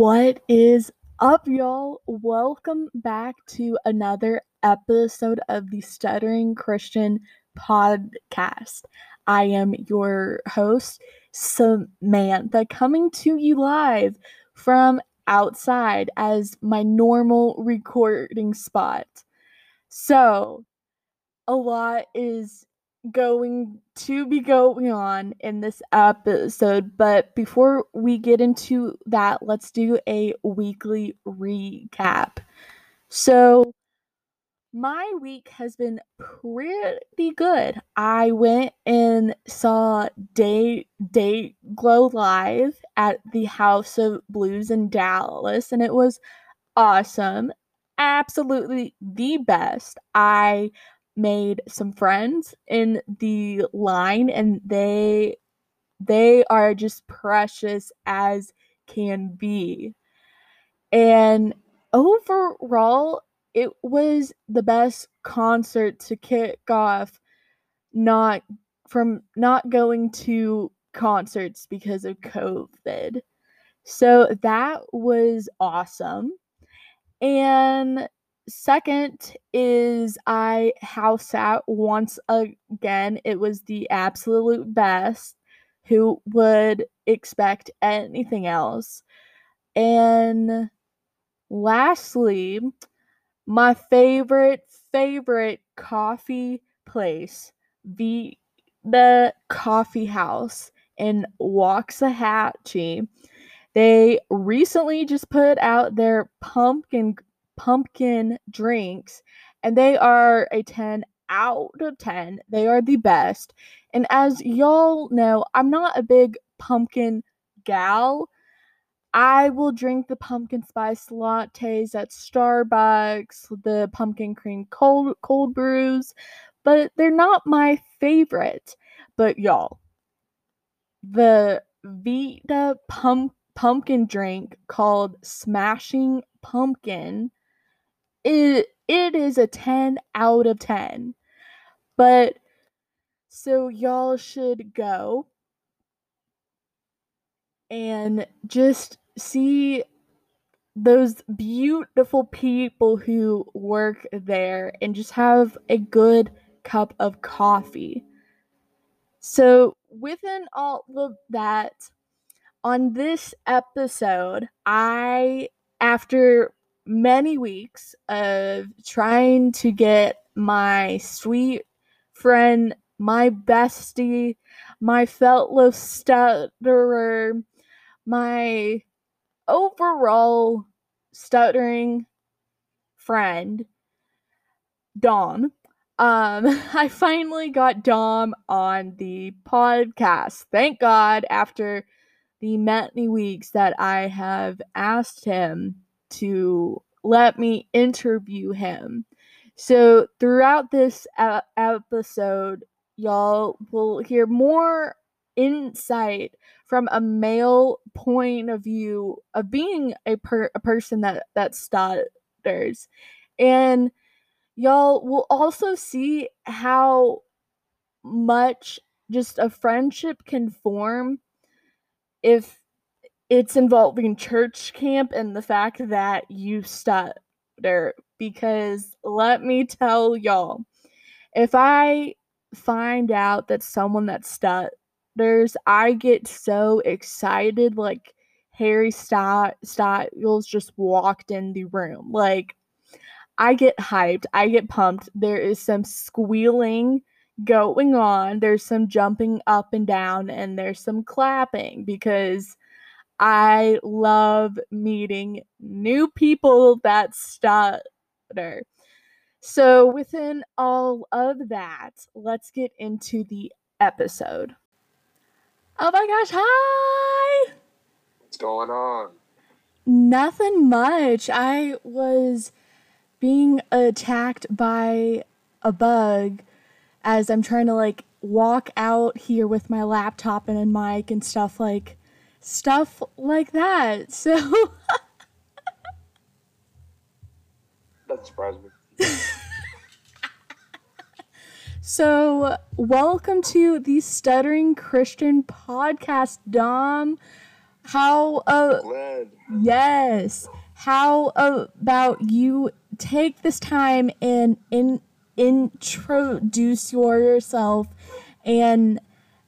What is up, y'all? Welcome back to another episode of the Stuttering Christian podcast. I am your host, Samantha, coming to you live from outside as my normal recording spot. So, a lot is going to be going on in this episode, but before we get into that, let's do a weekly recap. So, my week has been pretty good. I went and saw Day Day Glow live at the House of Blues in Dallas, and it was awesome. Absolutely the best. I made some friends in the line and they they are just precious as can be. And overall, it was the best concert to kick off not from not going to concerts because of COVID. So that was awesome. And second is I house sat once again. It was the absolute best. Who would expect anything else? And lastly, my favorite favorite coffee place, the the coffee house in Waxahachie. They recently just put out their pumpkin pumpkin drinks, and they are a 10 out of 10. They are the best. And as y'all know, I'm not a big pumpkin gal. I will drink the pumpkin spice lattes at Starbucks, the pumpkin cream cold cold brews, but they're not my favorite. But y'all, the Vita pump pumpkin drink called Smashing Pumpkin it it is a 10 out of 10. But so y'all should go and just see those beautiful people who work there and just have a good cup of coffee. So, within all of that, on this episode, I, after many weeks of trying to get my sweet friend, my bestie, my fellow stutterer, my overall stuttering friend, Dom. Um, I finally got Dom on the podcast. Thank God, after the many weeks that I have asked him to let me interview him. So, throughout this episode, y'all will hear more insight from a male point of view of being a, per- a person that that stutters and y'all will also see how much just a friendship can form if it's involving church camp and the fact that you stutter because let me tell y'all if i find out that someone that stutters i get so excited like harry styles just walked in the room. Like i get hyped i get pumped. There is some squealing going on there's some jumping up and down and there's some clapping because I love meeting new people that stutter. So, within all of that, let's get into the episode. Oh my gosh, hi! What's going on? Nothing much. I was being attacked by a bug as I'm trying to like walk out here with my laptop and a mic and stuff like stuff like that. So Doesn't surprise me. So, welcome to the Stuttering Christian podcast, Dom. how uh Glad. yes how about you take this time and in introduce yourself and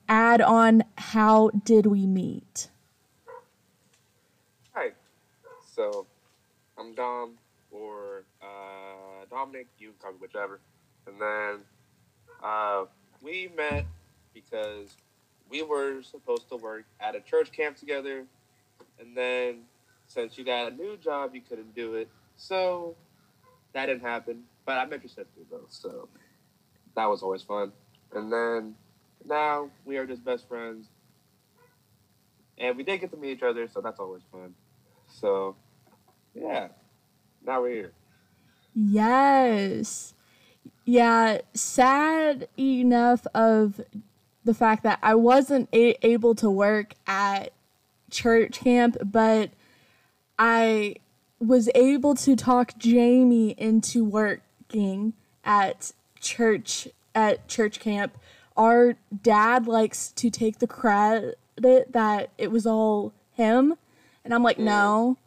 add on how did we meet Hi. So, I'm Dom, or uh, Dominic, you can call me whichever. And then uh, we met because we were supposed to work at a church camp together. And then, since you got a new job, you couldn't do it. So, that didn't happen. But I met your sister, though. So, that was always fun. And then, now we are just best friends. And we did get to meet each other, so that's always fun. So, yeah, now we're here. Yes. Yeah, sad enough of the fact that I wasn't a- able to work at church camp, but I was able to talk Jamie into working at church at church camp. Our dad likes to take the credit that it was all him, and I'm like, mm. no.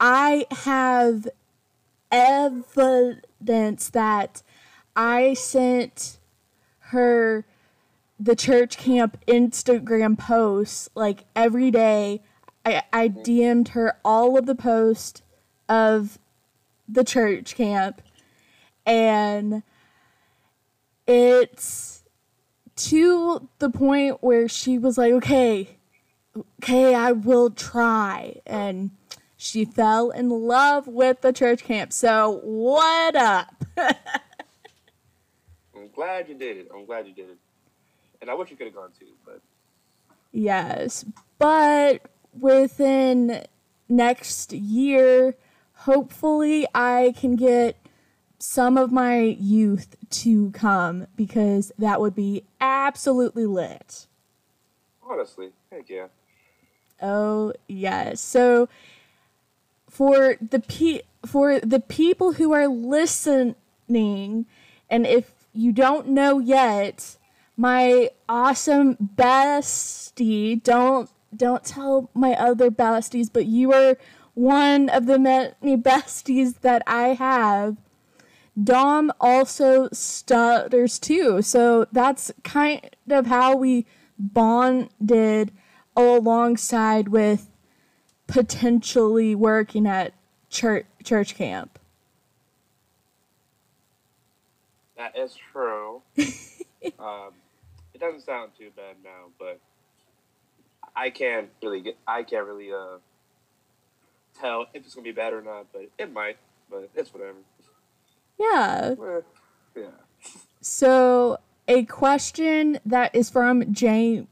I have evidence that I sent her the church camp Instagram posts like every day. I, I DM'd her all of the posts of the church camp and it's to the point where she was like, okay, okay, I will try. And she fell in love with the church camp. So, what up? I'm glad you did it. I'm glad you did it. And I wish you could have gone too, but yes, but within next year, hopefully, I can get some of my youth to come because that would be absolutely lit. honestly, heck yeah. Oh yes. So for the pe- for the people who are listening, and if you don't know yet, my awesome bestie, don't don't tell my other besties, but you are one of the many besties that I have. Dom also stutters too, so that's kind of how we bonded alongside with potentially working at church church camp. That is true. um, it doesn't sound too bad now, but I can't really get. I can't really uh tell if it's gonna be bad or not, but it might. But it's whatever. Yeah. Yeah. So a question that is from Jamie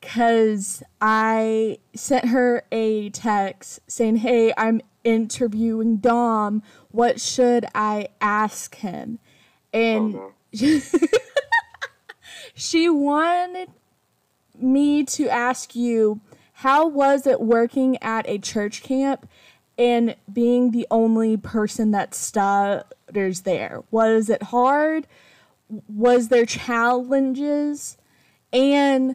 because I sent her a text saying, Hey, I'm interviewing Dom. What should I ask him? And Oh uh-huh. no. she wanted me to ask you, How was it working at a church camp and being the only person that stutters there? Was it hard? Was there challenges? And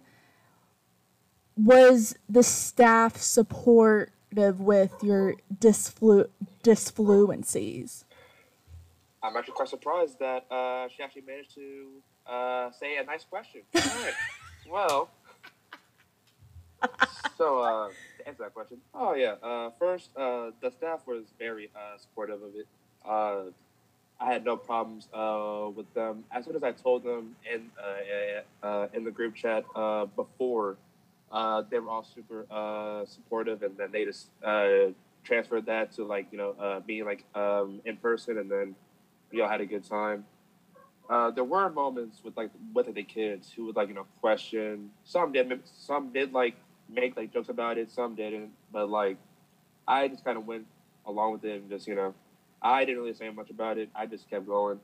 was the staff supportive with your disflu- disfluencies? I'm actually quite surprised that uh, she actually managed to uh, say a nice question. All right. well, so uh, to answer that question, oh yeah. Uh, first, uh, the staff was very uh, supportive of it. Uh, I had no problems uh, with them. As soon as I told them in uh, uh, in the group chat uh, before, uh, they were all super uh, supportive, and then they just uh, transferred that to like you know uh, being like um, in person, and then we all had a good time. Uh, there were moments with like with the kids who would like you know question. Some did, some did like make like jokes about it. Some didn't, but like I just kind of went along with it and just you know I didn't really say much about it. I just kept going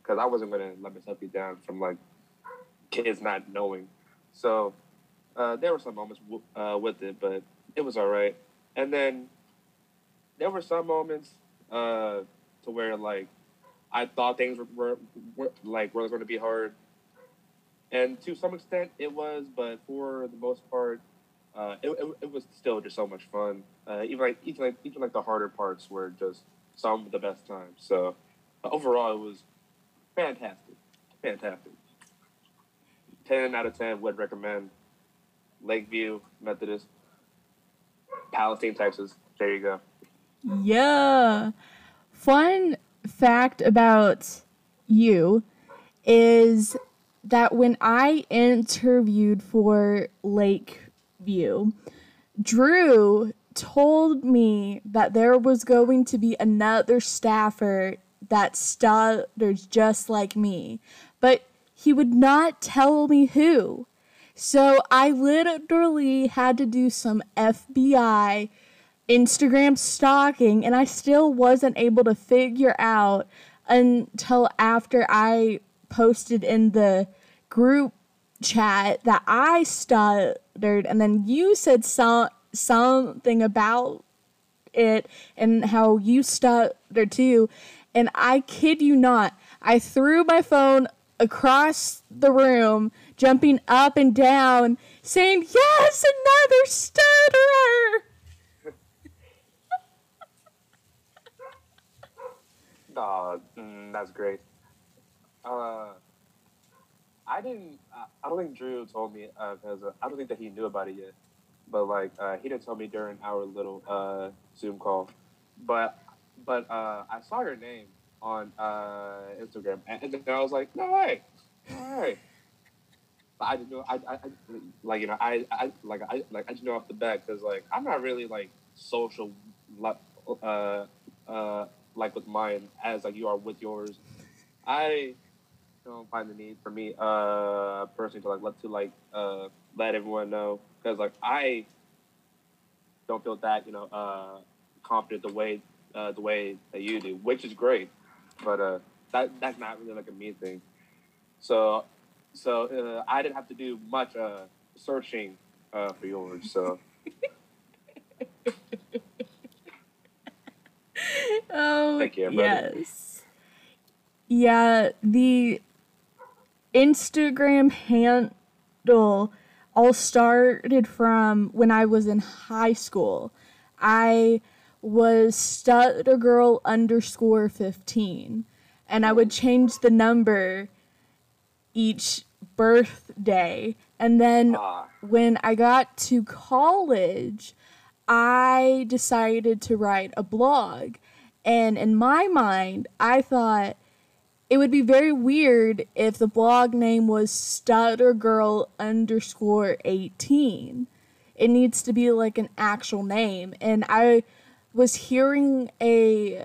because I wasn't gonna let myself be down from like kids not knowing. So uh, there were some moments w- uh, with it, but it was all right. And then there were some moments uh, to where like I thought things were, were, were like were going to be hard, and to some extent it was. But for the most part, uh, it, it, it was still just so much fun. Uh, even like even like even like the harder parts were just some of the best times. So uh, overall, it was fantastic, fantastic. Ten out of ten would recommend. Lakeview Methodist, Palestine, Texas. There you go. Yeah. Fun fact about you is that when I interviewed for Lakeview, Drew told me that there was going to be another staffer that stutters just like me, but he would not tell me who. So I literally had to do some FBI Instagram stalking, and I still wasn't able to figure out until after I posted in the group chat that I stuttered, and then you said some something about it and how you stuttered too. And I kid you not, I threw my phone across the room, jumping up and down, saying, Yes, another stutterer! Oh, mm, that's great. Uh, I didn't. I don't think Drew told me because uh, I don't think that he knew about it yet. But like, uh, he didn't tell me during our little uh, Zoom call. But but uh, I saw your name on uh, Instagram, and, and I was like, no way, all right. But I didn't know. I, I, I like you know I, I like I like I just know off the bat because like I'm not really like social, uh, uh, like with mine as like you are with yours. I don't find the need for me uh personally to like let to like uh let everyone know because like I don't feel that you know uh confident the way uh the way that you do, which is great, but uh that that's not really like a me thing. So so uh, I didn't have to do much uh searching uh for yours. So. oh, Thank you, yes. Yeah, the Instagram handle all started from when I was in high school. I was stutter girl underscore 15 and I would change the number each birthday. And then ah. when I got to college, I decided to write a blog. And in my mind, I thought it would be very weird if the blog name was Stutter Girl underscore 18. It needs to be like an actual name. And I was hearing a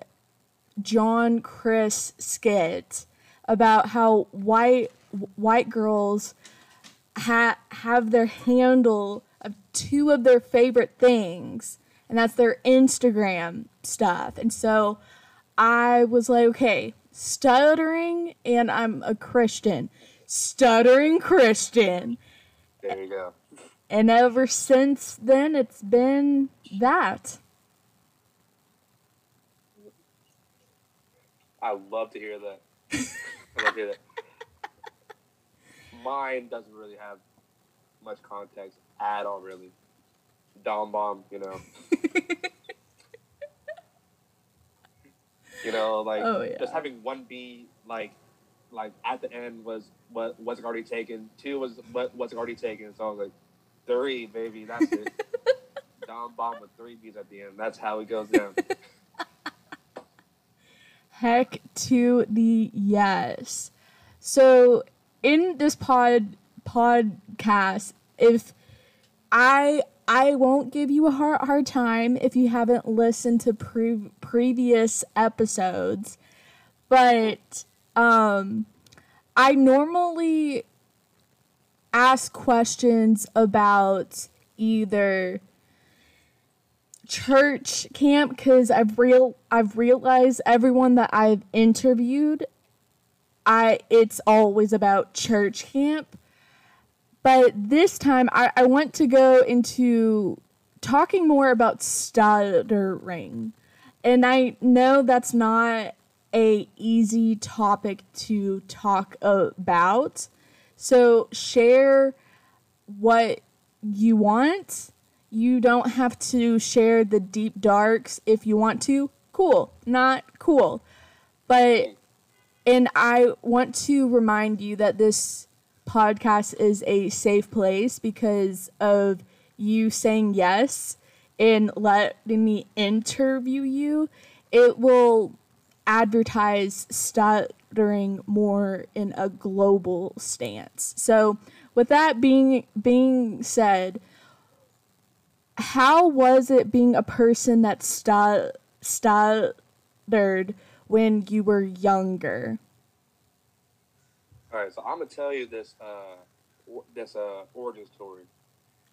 John Crist skit about how white white girls ha- have their handle of two of their favorite things, and that's their Instagram stuff. And so I was like, okay, stuttering, and I'm a Christian. Stuttering Christian. There you go. And ever since then, it's been that. I love to hear that. I love to hear that. Mine doesn't really have much context at all, really. Down bomb, you know. you know, like oh, yeah. just having one B like like at the end was what was already taken. Two was what was already taken. So I was like, three, baby, that's it. Down bomb with three B's at the end. That's how it goes down. Heck to the yes. So in this pod podcast, if I I won't give you a hard hard time if you haven't listened to pre- previous episodes, but um, I normally ask questions about either church camp because I've real I've realized everyone that I've interviewed I it's always about church camp. But this time I, I want to go into talking more about stuttering. And I know that's not a easy topic to talk about. So share what you want You don't have to share the deep darks if you want to. Cool. Not cool. But, and I want to remind you that this podcast is a safe place because of you saying yes and letting me interview you. It will advertise stuttering more in a global stance. So, with that being being said, how was it being a person that stu- stuttered when you were younger? All right, so I'm gonna tell you this uh this uh origin story,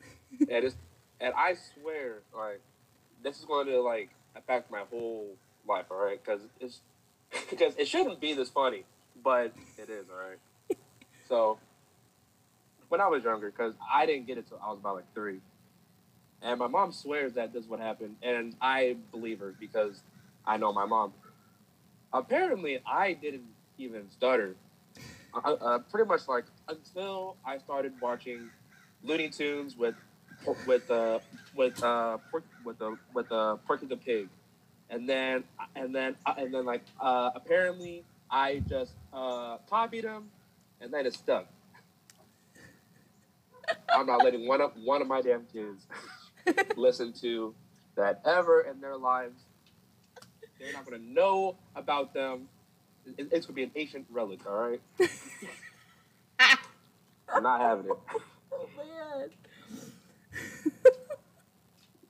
and it's and I swear like this is going to like affect my whole life. All right, because it's because it shouldn't be this funny, but it is. All right, so when I was younger, because I didn't get it till I was about like three, and my mom swears that this would happen, and I believe her because I know my mom. Apparently, I didn't even stutter uh, uh, pretty much like until I started watching Looney Tunes with with uh with uh with the with uh Porky the Pig, and then and then uh, and then like uh apparently I just uh copied him, and then it stuck. I'm not letting one of one of my damn kids listen to that ever in their lives. They're not gonna know about them it's gonna be an ancient relic, all right? I'm not having it. Oh man.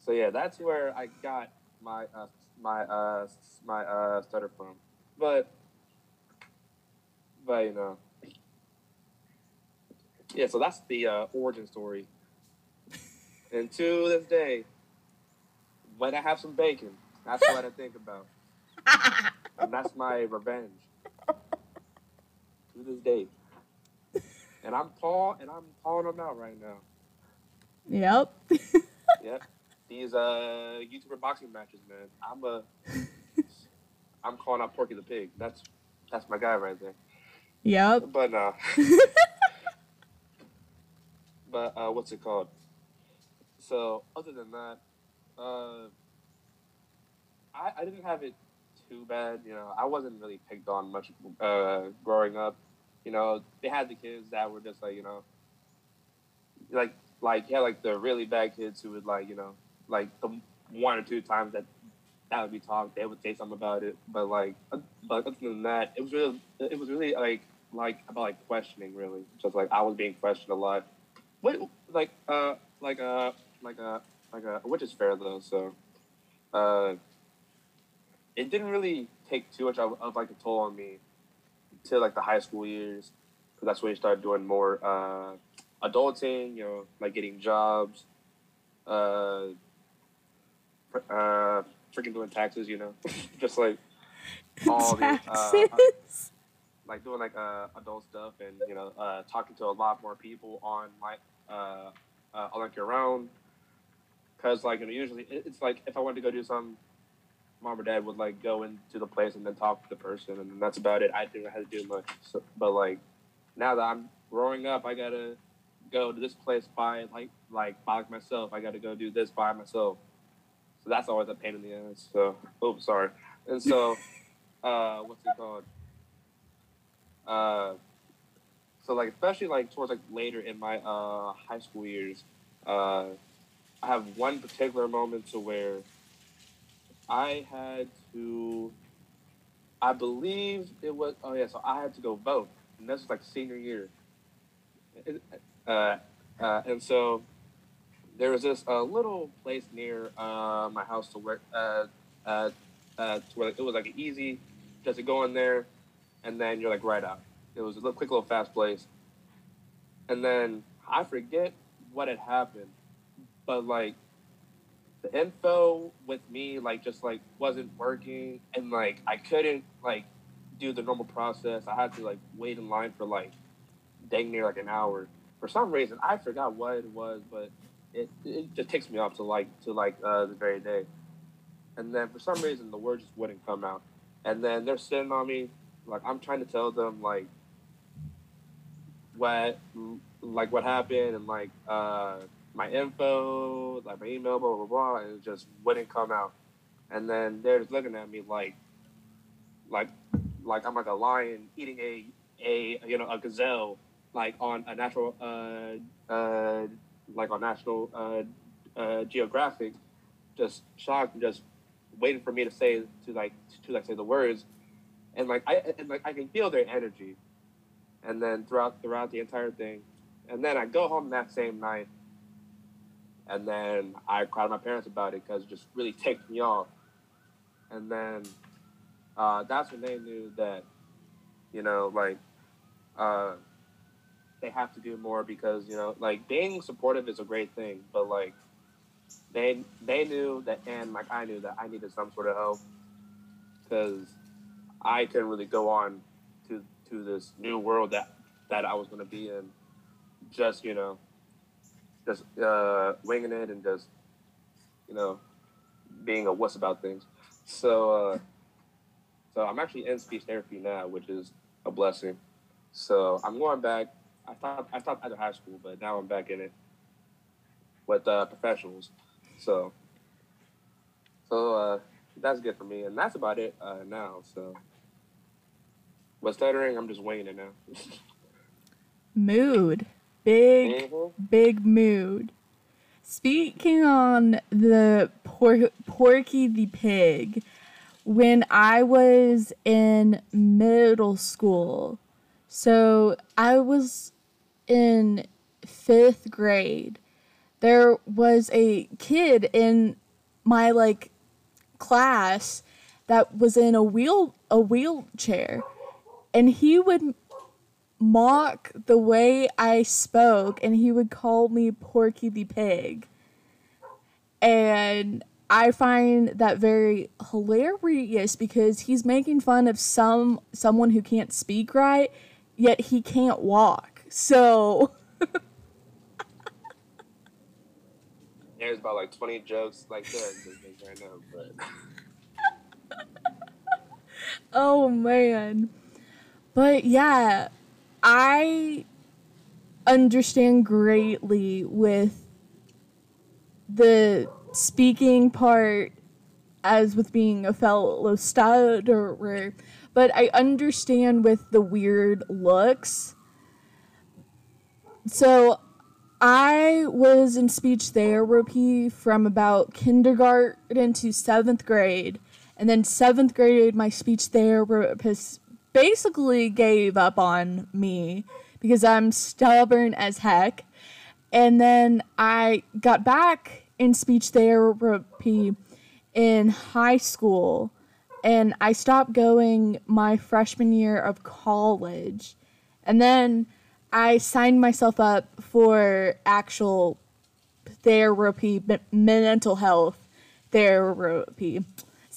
so yeah, that's where I got my uh, my uh, my uh, stutter from. But but you know, yeah. So that's the uh, origin story. And to this day, when I have some bacon, that's what I think about. and that's my revenge to this day. And I'm Paul, and I'm calling them out right now. Yep. yep. These uh YouTuber boxing matches, man. I'm a I'm calling out Porky the Pig. That's that's my guy right there. Yep. But uh But uh what's it called? So other than that, uh I, I didn't have it too bad. You know, I wasn't really picked on much uh, growing up. You know, they had the kids that were just like, you know, like like yeah, like the really bad kids who would like, you know, like the one or two times that that would be talked, they would say something about it. But like, but other than that, it was really, it was really like like about like questioning, really, just like I was being questioned a lot. What like uh like uh like uh like uh which is fair though. So, uh, it didn't really take too much of, of like a toll on me to like the high school years because that's when you started doing more uh, adulting, you know, like getting jobs, uh, uh, freaking doing taxes, you know, just like all the uh, like doing like uh, adult stuff and you know uh, talking to a lot more people on like uh, uh, on like your own. Cause like you know, usually it's like if I wanted to go do something mom or dad would like go into the place and then talk to the person, and that's about it. I didn't have to do much. So, but like now that I'm growing up, I gotta go to this place by like like by myself. I gotta go do this by myself. So that's always a pain in the ass. So oh sorry. And so uh what's it called? Uh so like especially like towards like later in my uh high school years, uh I have one particular moment to where I had to, I believe it was, oh yeah, so I had to go vote. And this was like senior year. Uh, uh, and so there was this uh, little place near uh, my house to work, uh, uh, to where it was like easy just to go in there and then you're like right out. It was a little, quick little fast place. And then I forget what had happened, but like the info with me like just like wasn't working and like I couldn't like do the normal process. I had to like wait in line for like dang near like an hour. For some reason, I forgot what it was, but it it just takes me off to like to like uh, the very day. And then for some reason, the word just wouldn't come out. And then they're sitting on me, like I'm trying to tell them like what like what happened and like uh my info, like my email, blah blah blah, and it just wouldn't come out. And then they're just looking at me like, like, like I'm like a lion eating a a you know a gazelle like on a natural uh uh like on National uh, uh Geographic, just shocked and just waiting for me to say to like to like say the words, and like I and like I can feel their energy, and then throughout throughout the entire thing, and then I go home that same night, and then I cried to my parents about it because it just really ticked me off, and then uh, that's when they knew that, you know, like. Uh, they have to do more because you know like being supportive is a great thing but like they they knew that and like i knew that i needed some sort of help because i couldn't really go on to to this new world that that i was going to be in just you know just uh winging it and just you know being a wuss about things so uh so i'm actually in speech therapy now which is a blessing so i'm going back I stopped I stopped after high school, but now I'm back in it with uh, professionals. So so uh, that's good for me, and that's about it uh, now. So with stuttering, I'm just winging it now. mood, big mm-hmm. big mood. Speaking on the por- Porky the Pig, when I was in middle school, so I was in fifth grade, there was a kid in my like class that was in a wheel a wheelchair and he would mock the way I spoke and he would call me Porky the Pig. And I find that very hilarious because he's making fun of some someone who can't speak right, yet he can't walk. So. There's about like 20 jokes like that right now, but. oh man. But yeah, I understand greatly with the speaking part as with being a fellow stutterer, but I understand with the weird looks so I was in speech therapy from about kindergarten to seventh grade. And then seventh grade, my speech therapist basically gave up on me because I'm stubborn as heck. And then I got back in speech therapy in high school and I stopped going my freshman year of college. And then I signed myself up for actual therapy, mental health therapy.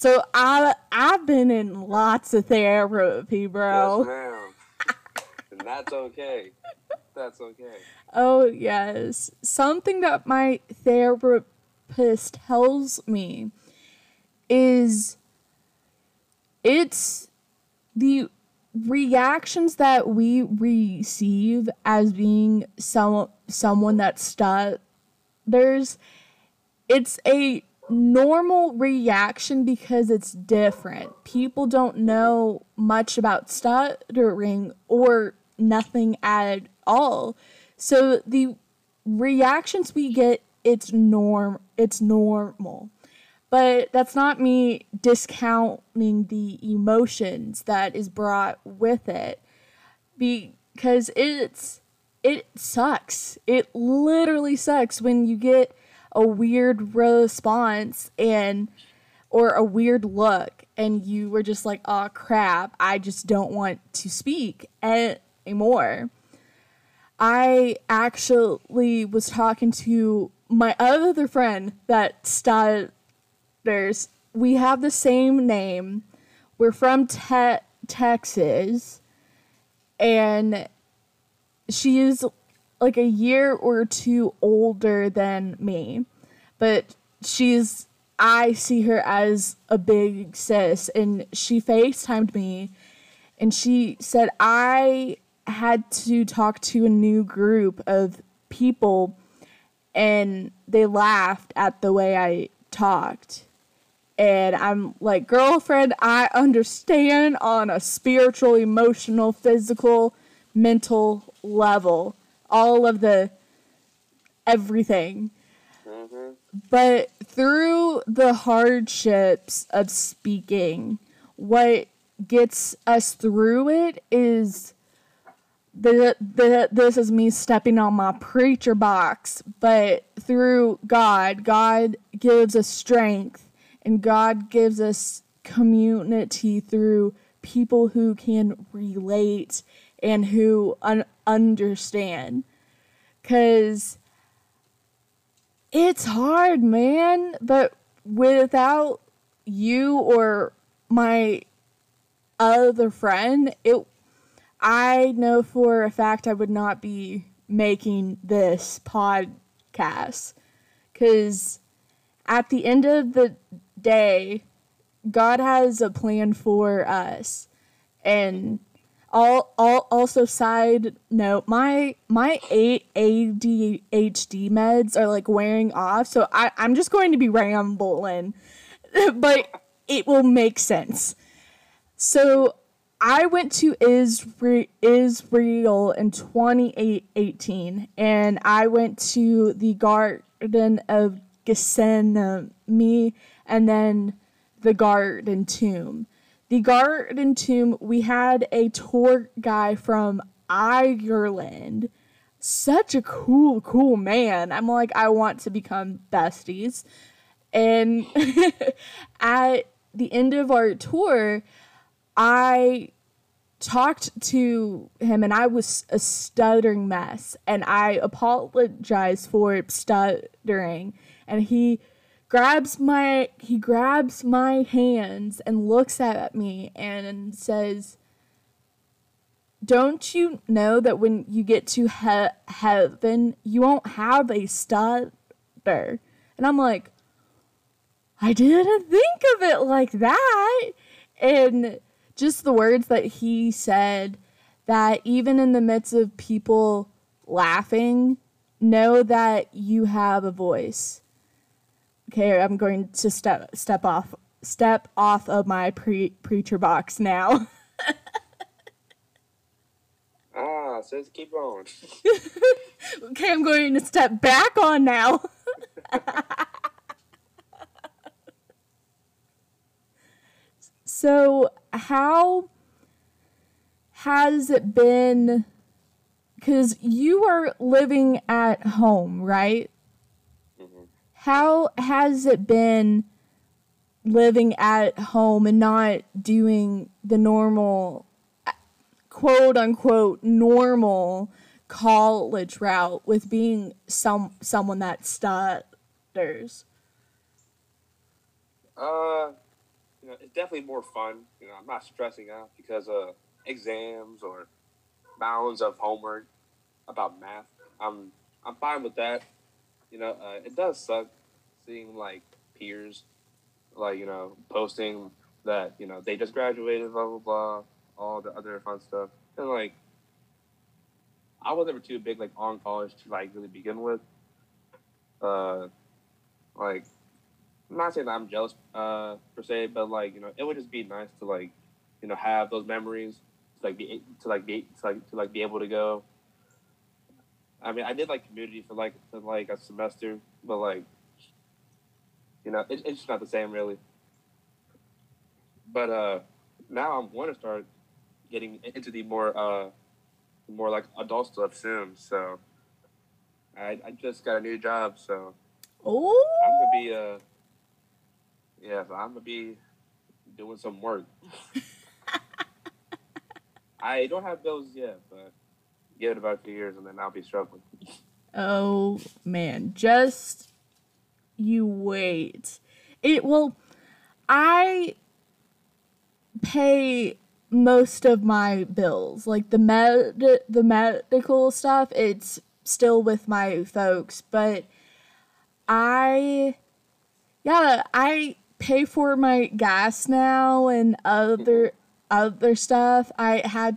So I I've been in lots of therapy, bro. Yes, ma'am. and that's okay. That's okay. Oh yes. Something that my therapist tells me is it's the reactions that we receive as being some someone that there's it's a normal reaction because it's different. People don't know much about stuttering or nothing at all. So the reactions we get it's norm it's normal. But that's not me discounting the emotions that is brought with it because it's it sucks. It literally sucks when you get a weird response and or a weird look and you were just like, "Oh crap, I just don't want to speak anymore." I actually was talking to my other friend that started there's we have the same name. We're from te- Texas, and she is like a year or two older than me, but she's I see her as a big sis, and she FaceTimed me, and she said I had to talk to a new group of people and they laughed at the way I talked. And I'm like, girlfriend, I understand on a spiritual, emotional, physical, mental level. All of the everything. Mm-hmm. But through the hardships of speaking, what gets us through it is the, the this is me stepping on my preacher box, but through God, God gives us strength and God gives us community through people who can relate and who un- understand. Cuz it's hard, man, but without you or my other friend, it I know for a fact I would not be making this podcast cuz at the end of the day God has a plan for us and all, all also side note my my eight ADHD meds are like wearing off so I, I'm just going to be rambling but it will make sense so I went to Israel, in 2018 and I went to the Garden of Gethsemane and then the Garden Tomb. The Garden Tomb, we had a tour guy from Ireland. Such a cool, cool man. I'm like, I want to become besties. And at the end of our tour, I talked to him and I was a stuttering mess and I apologized for stuttering and he grabs my he grabs my hands and looks at me and says don't you know that when you get to he- heaven you won't have a stutter and i'm like i didn't think of it like that and just the words that he said that even in the midst of people laughing, know that you have a voice. Okay, I'm going to step step off step off of my pre- preacher box now. ah, says keep on. okay, I'm going to step back on now. So, how has it been? Because you are living at home, right? How has it been living at home and not doing the normal, quote unquote, normal college route with being some someone that stutters? Uh, you know, it's definitely more fun. You know, I'm not stressing out because of exams or bounds of homework about math. I'm I'm fine with that. You know, uh, it does suck seeing like peers, like you know, posting that you know they just graduated, blah blah blah, all the other fun stuff, and like I was never too big like on college to like really begin with. Uh, like I'm not saying that I'm jealous uh, per se, but like you know, it would just be nice to like you know have those memories to like be to like be to like to like be able to go. I mean, I did like community for like for like a semester, but like you know, it, it's just not the same really. But uh, now I'm going to start getting into the more uh, more like adult stuff soon. So I I just got a new job, so oh, I'm gonna be uh yeah, so I'm gonna be doing some work. I don't have bills yet, but give it about two years and then I'll be struggling. Oh man, just you wait. It will. I pay most of my bills, like the med the medical stuff. It's still with my folks, but I yeah, I pay for my gas now and other other stuff. I had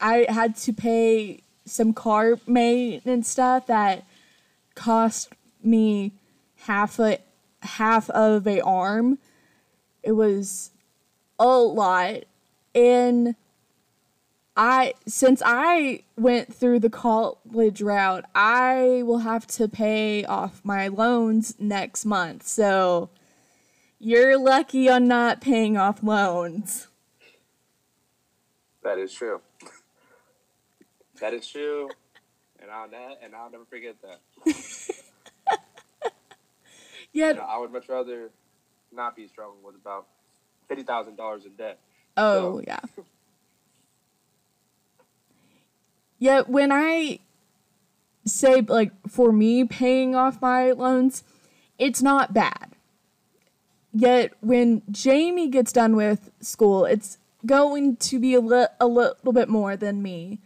I had to pay some car maintenance stuff that cost me half a half of a arm. It was a lot. And I since I went through the college route, I will have to pay off my loans next month. So you're lucky on not paying off loans. That is true. That is true. And I'll and I'll never forget that. Yeah. You know, I would much rather not be struggling with about fifty thousand dollars in debt. Oh, So- yeah. Yeah, when I say, like, for me paying off my loans, it's not bad. Yet, when Jamie gets done with school, it's going to be a, li- a little bit more than me.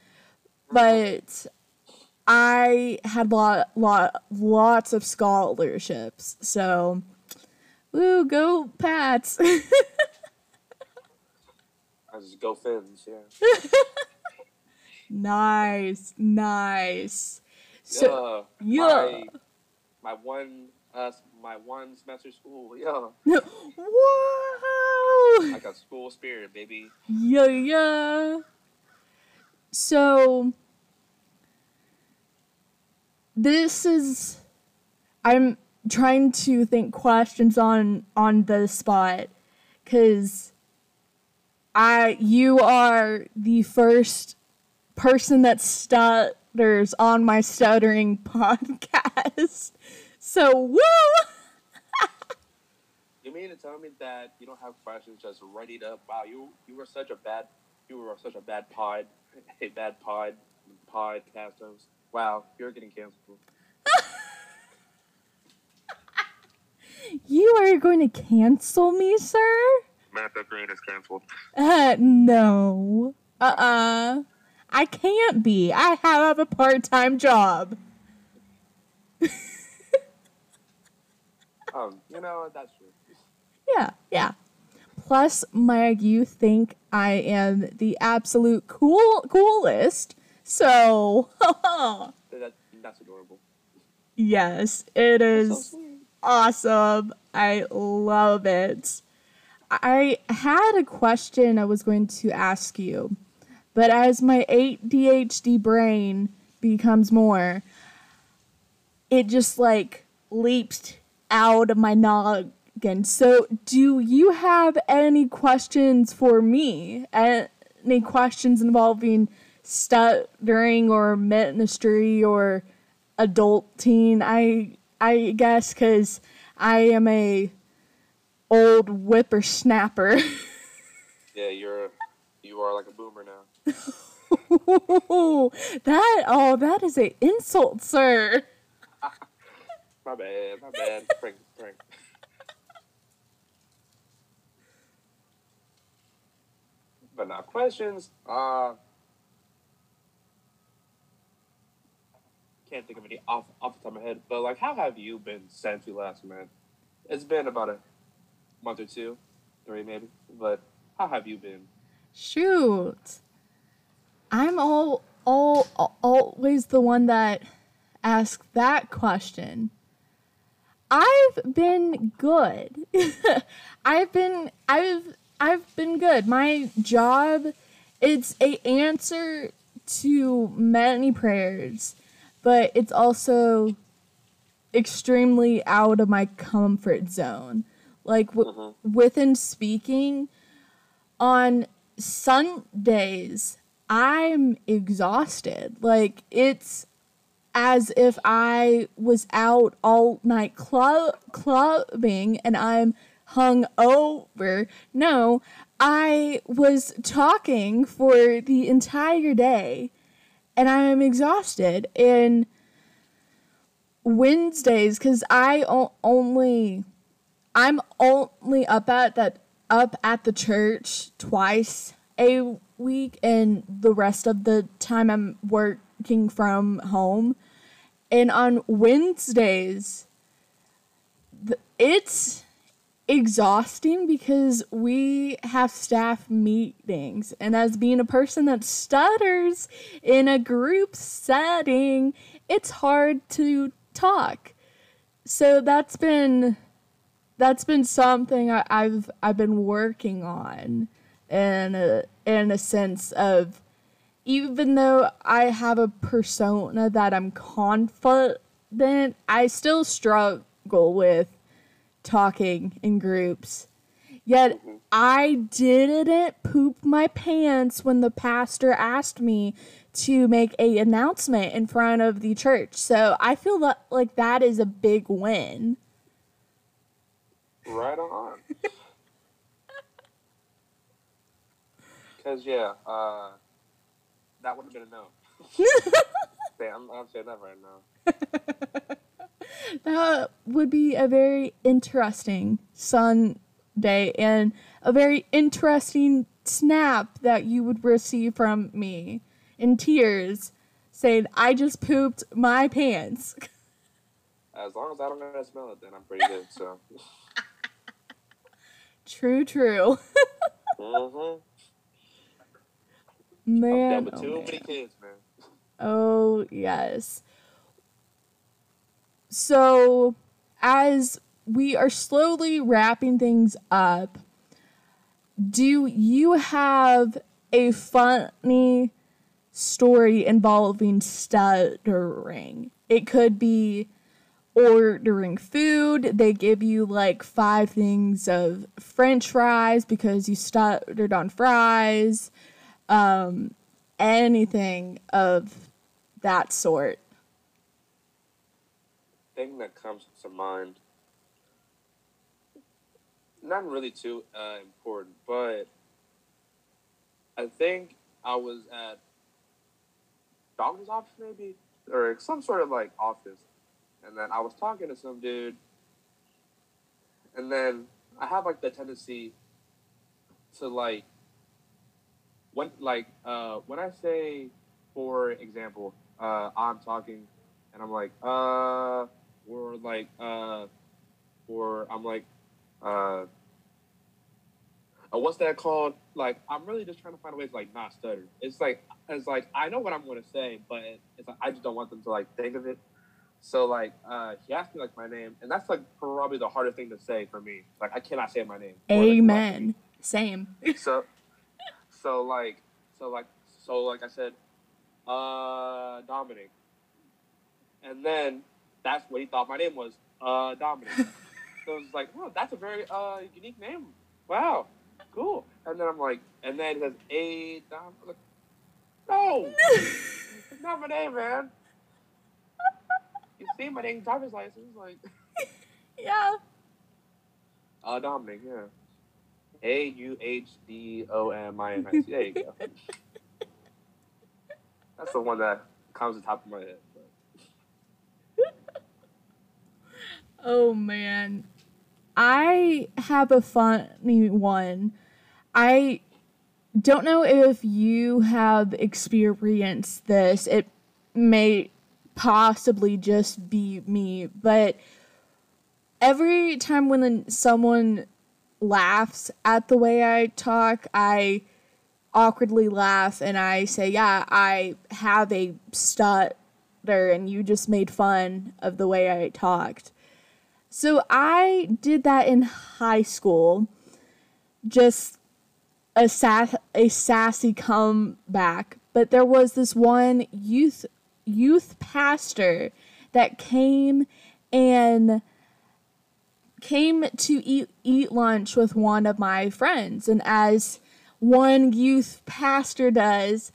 But I had lot, lot, lots of scholarships. So, woo, go Pats. I just go Finns, yeah. Nice, nice. So, yeah. yeah. My, my one uh my one semester school, yeah. Whoa! Like a school spirit, baby. Yeah, yeah. So, this is. I'm trying to think questions on on the spot, cause I you are the first person that stutters on my stuttering podcast. So woo! You mean to tell me that you don't have questions just ready to wow, you you were such a bad you were such a bad pod a bad pod podcast host. Wow, you're getting canceled. You are going to cancel me, sir? Matthew Green is canceled. Uh, no. Uh uh I can't be. I have a part time job. Um, you know, that's true. Yeah, yeah. Plus, Mike, you think I am the absolute cool coolest. So, That, that's adorable. yes, it is so awesome. I love it. I had a question I was going to ask you, but as my ADHD brain becomes more, it just like leaps out of my noggin. So, do you have any questions for me? Any questions involving stuttering or ministry or adulting? I I guess because I am a old whippersnapper. Yeah, you're you are like a boomer now. that oh, that is a insult, sir. My bad, my bad. Prank, prank. But now questions. Uh, can't think of any off off the top of my head. But like, how have you been since we last met? It's been about a month or two, three maybe. But how have you been? Shoot, I'm all all always the one that asks that question. I've been good. I've been I've I've been good. My job it's a answer to many prayers, but it's also extremely out of my comfort zone. Like w- Mhm. within speaking on Sundays, I'm exhausted. Like it's as if I was out all night club clubbing and I'm hung over. No, I was talking for the entire day and I'm exhausted. And Wednesdays, because I o- only, I'm only up at that up at the church twice a week, and the rest of the time I'm working from home. And on Wednesdays, it's exhausting because we have staff meetings. And as being a person that stutters in a group setting, it's hard to talk. So that's been that's been something I, have I've been working on in a, in a sense of even though I have a persona that I'm confident, I still struggle with talking in groups. Yet mm-hmm. I didn't poop my pants when the pastor asked me to make a announcement in front of the church. So I feel that like that is a big win. Right on. Because yeah, uh, that would have been a no. I'm, I'm saying that right now. that would be a very interesting Sunday and a very interesting snap that you would receive from me in tears saying, I just pooped my pants. As long as I don't gotta smell it, then I'm pretty good, so. true, true. mm-hmm. Man, oh too man. many kids, man. Oh yes. So, as we are slowly wrapping things up, do you have a funny story involving stuttering? It could be ordering food. They give you like five things of french fries because you stuttered on fries um, anything of that sort. Thing that comes to mind, not really too uh, important, but I think I was at doctor's office maybe or some sort of like office, and then I was talking to some dude, and then I have like the tendency to like when like uh, when I say, for example, uh, I'm talking and I'm like, uh, or like, uh, or I'm like, uh, uh, what's that called? Like, I'm really just trying to find a way to like not stutter. It's like, it's like I know what I'm going to say, but it's like I just don't want them to like think of it. So like, uh, he asked me like my name, and that's like probably the hardest thing to say for me. Like, I cannot say my name. Amen. Like, Same. So, so like, so like, so like I said, uh, Dominic, and then that's what he thought my name was, uh, Dominic. so it was like, oh, that's a very uh unique name. Wow, cool. And then I'm like, and then he says, a Dom. Like, no, it's not my name, man. You see my name, driver's license, like. yeah. Uh, Dominic, yeah. A U H D O M I N I C. There you go. That's the one that comes to the top of my head. Oh man. I have a funny one. I don't know if you have experienced this. It may possibly just be me, but every time when someone laughs at the way I talk, I awkwardly laugh and I say, Yeah, I have a stutter, and you just made fun of the way I talked. So I did that in high school, just a, sa- a sassy comeback. But there was this one youth youth pastor that came and came to eat eat lunch with one of my friends and as one youth pastor does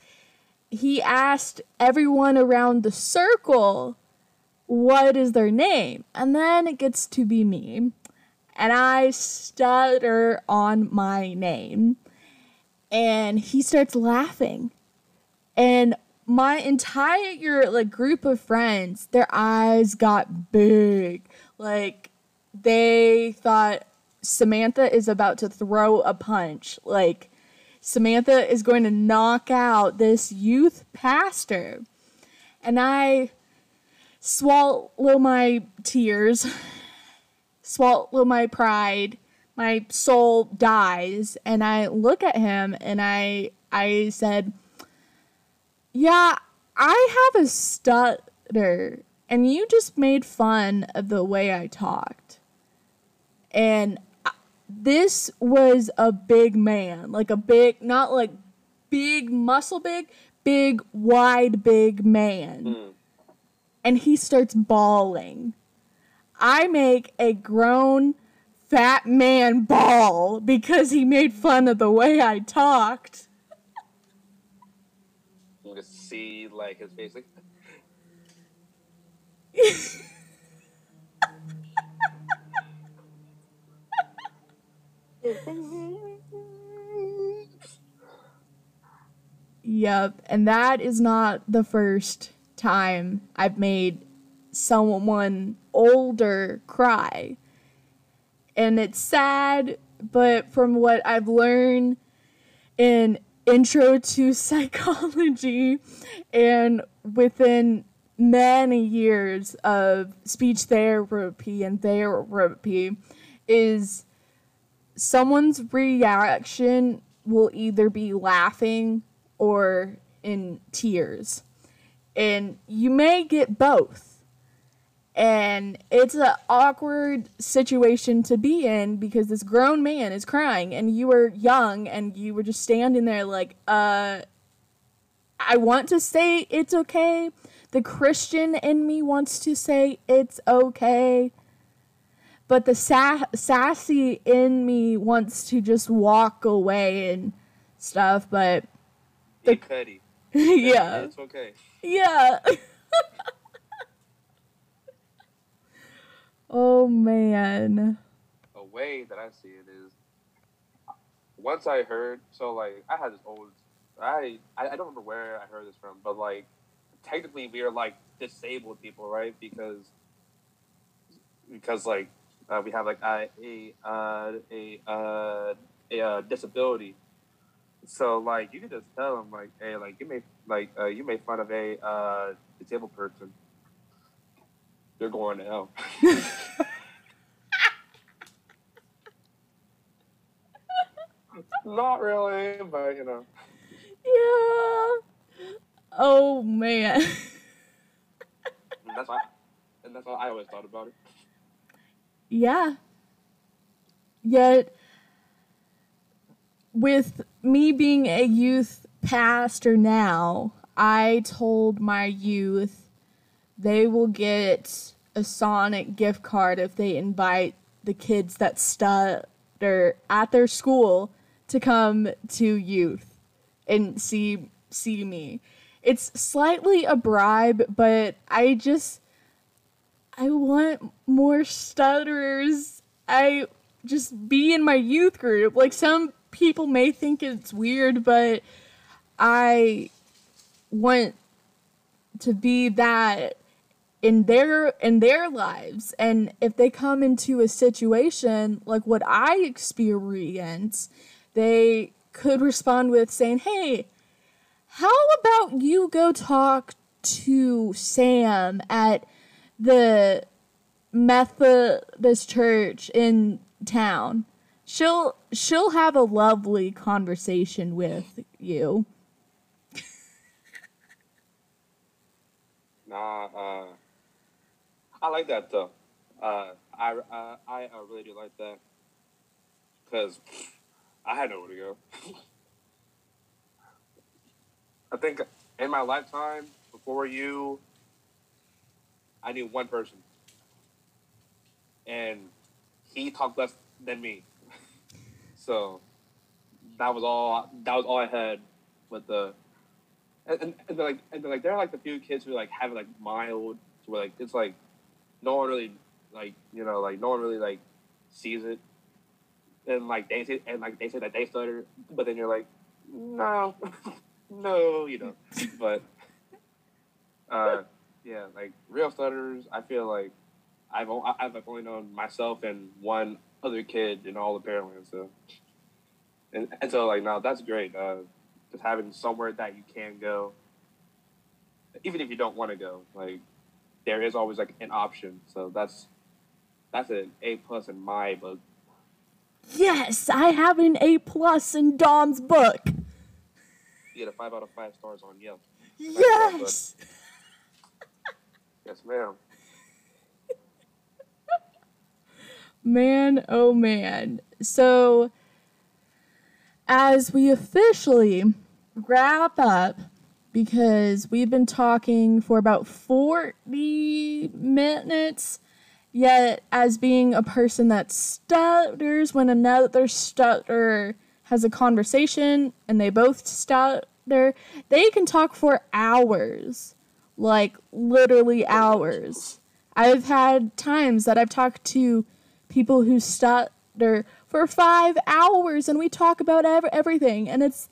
he asked everyone around the circle what is their name? And then it gets to be me. And I stutter on my name. And he starts laughing. And my entire like group of friends their eyes got big. Like they thought Samantha is about to throw a punch. Like, Samantha is going to knock out this youth pastor. And I swallow my tears, swallow my pride. My soul dies, and I look at him and I I said, "Yeah, I have a stutter." and you just made fun of the way I talked. And this was a big man, like a big, not like big muscle big, big wide big man. Mm. And he starts bawling. I make a grown fat man bawl because he made fun of the way I talked. You can see like his face like Yep, and that is not the first time I've made someone older cry. And it's sad, but from what I've learned in intro to psychology and within many years of speech therapy and therapy is someone's reaction will either be laughing or in tears. And you may get both. And it's an awkward situation to be in because this grown man is crying and you were young and you were just standing there like, uh, I want to say it's okay. The Christian in me wants to say it's okay but the sa- sassy in me wants to just walk away and stuff but hey Cuddy. yeah It's okay. Yeah oh man A way that I see it is once I heard so like I had this old I I, don't remember where I heard this from, but like technically we are like disabled people, right? Because because like uh, we have like a a uh, a uh, a disability. So like you can just tell them like, hey, like you made like uh, you made fun of a uh, disabled person. You're going to hell. Not really, but you know. yeah oh man And that's why, and that's how I always thought about it. Yeah. Yet, with me being a youth pastor now, I told my youth they will get a Sonic gift card if they invite the kids that stutter at their school to come to youth and see see me. It's slightly a bribe, but I just I want more stutterers. I just be in my youth group. Like some people may think it's weird, but I want to be that in their in their lives. And if they come into a situation like what I experience, they could respond with saying, "Hey, how about you go talk to Sam at the Methodist church in town. She'll she'll have a lovely conversation with you. Nah, uh, I like that though. Uh, I I uh, really do like that because I had nowhere to go. I think in my lifetime, before you, I knew one person, and he talked less than me. So that was all. That was all I had with the. And, and, like and like there are like the few kids who like have like mild to where like it's like no one really like you know like no one really like sees it and like they say and like they say that they stutter but then you're like no no you know but uh yeah like real stutterers I feel like I've I've only known myself and one other kid and all of Pearland so and, and so like no that's great uh just having somewhere that you can go even if you don't want to go like there is always like an option so that's that's an a plus in my book Yes, I have an A plus in Dom's book. you get a five out of five stars on Yelp Yes. Yes, ma'am. Man, oh man. So, as we officially wrap up, because we've been talking for about 40 minutes, yet, as being a person that stutters when another stutterer has a conversation and they both stutter, they can talk for hours. Like, literally hours. I've had times that I've talked to people who stutter for five hours and we talk about ev- everything and it's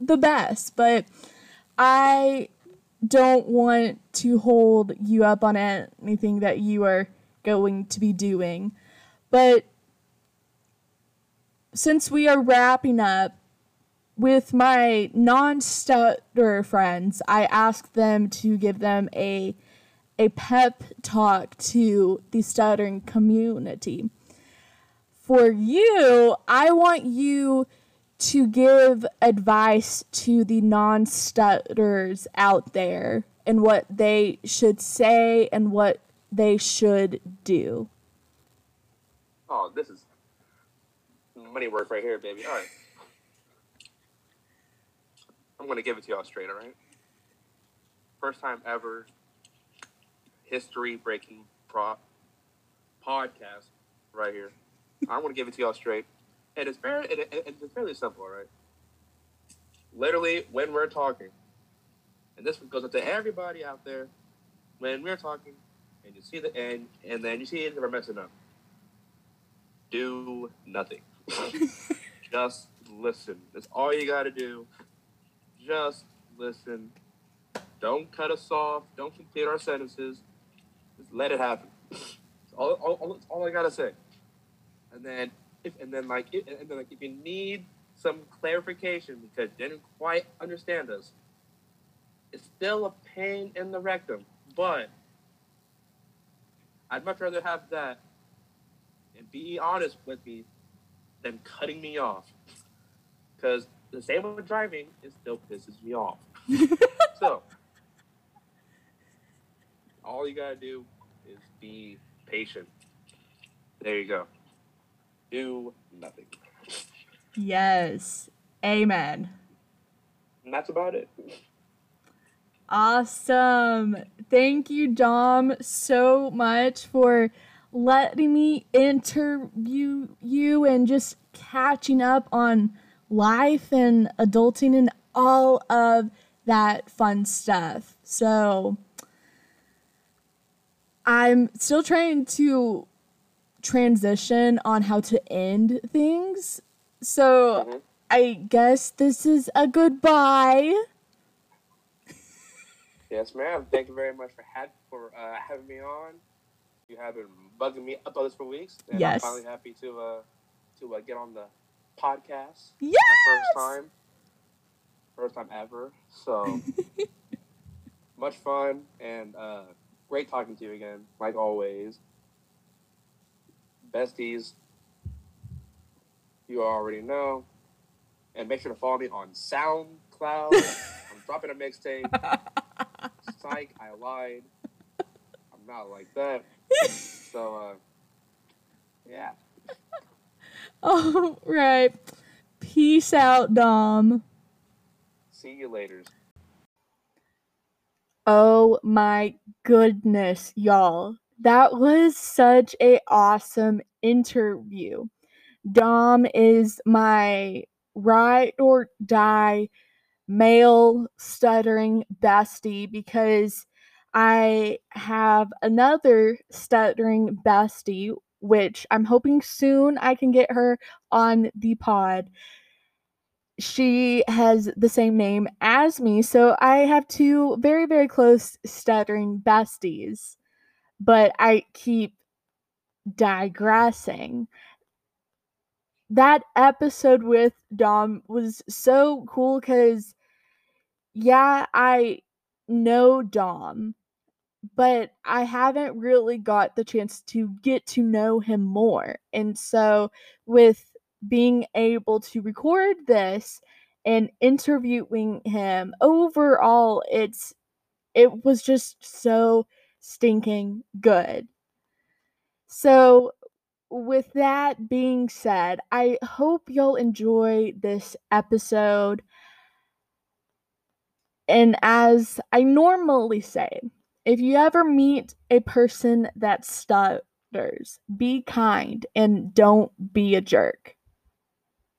the best. But I don't want to hold you up on anything that you are going to be doing. But since we are wrapping up with my non stutter friends, I asked them to give them a a pep talk to the stuttering community. For you, I want you to give advice to the non stutters out there and what they should say and what they should do. Oh, this is money work right here, baby. All right. I'm going to give it to y'all straight, all right? First time ever history breaking prop podcast right here. I'm going to give it to y'all straight. And it's very, it, it, it's fairly simple, right? Literally, when we're talking, and this goes up to everybody out there, when we're talking, and you see the end, and then you see it, we're messing up. Do nothing. Just listen. That's all you got to do. Just listen. Don't cut us off. Don't complete our sentences. Just let it happen. That's all, all, all, all I gotta say. And then, if and then like, if, and then like, if you need some clarification because you didn't quite understand us, it's still a pain in the rectum. But I'd much rather have that and be honest with me than cutting me off. Because the same with driving, it still pisses me off. so, all you gotta do is be patient. There you go. Do nothing. Yes. Amen. And that's about it. Awesome. Thank you, Dom, so much for letting me interview you and just catching up on life and adulting and all of that fun stuff. So I'm still trying to transition on how to end things. So Mhm. I guess this is a goodbye. Yes, ma'am. Thank you very much for had for uh, having me on. You have been bugging me about this for weeks, and Yes. I'm finally happy to uh, to uh, get on the podcast. Yes. First time, first time ever. So much fun and uh, great talking to you again, like always. Besties, you already know, and make sure to follow me on SoundCloud. I'm dropping a mixtape. Psych, I lied. I'm not like that. So, uh, yeah. All right. Peace out, Dom. See you later. Oh my goodness, y'all. That was such a awesome interview. Dom is my ride or die male stuttering bestie because I have another stuttering bestie, which I'm hoping soon I can get her on the pod. She has the same name as me, so I have two very, very close stuttering besties. But I keep digressing. That episode with Dom was so cool because, yeah, I know Dom, but I haven't really got the chance to get to know him more. And so, with being able to record this and interviewing him overall, it's it was just so stinking good. So, with that being said, I hope you'll enjoy this episode. And as I normally say, if you ever meet a person that stutters, be kind and don't be a jerk.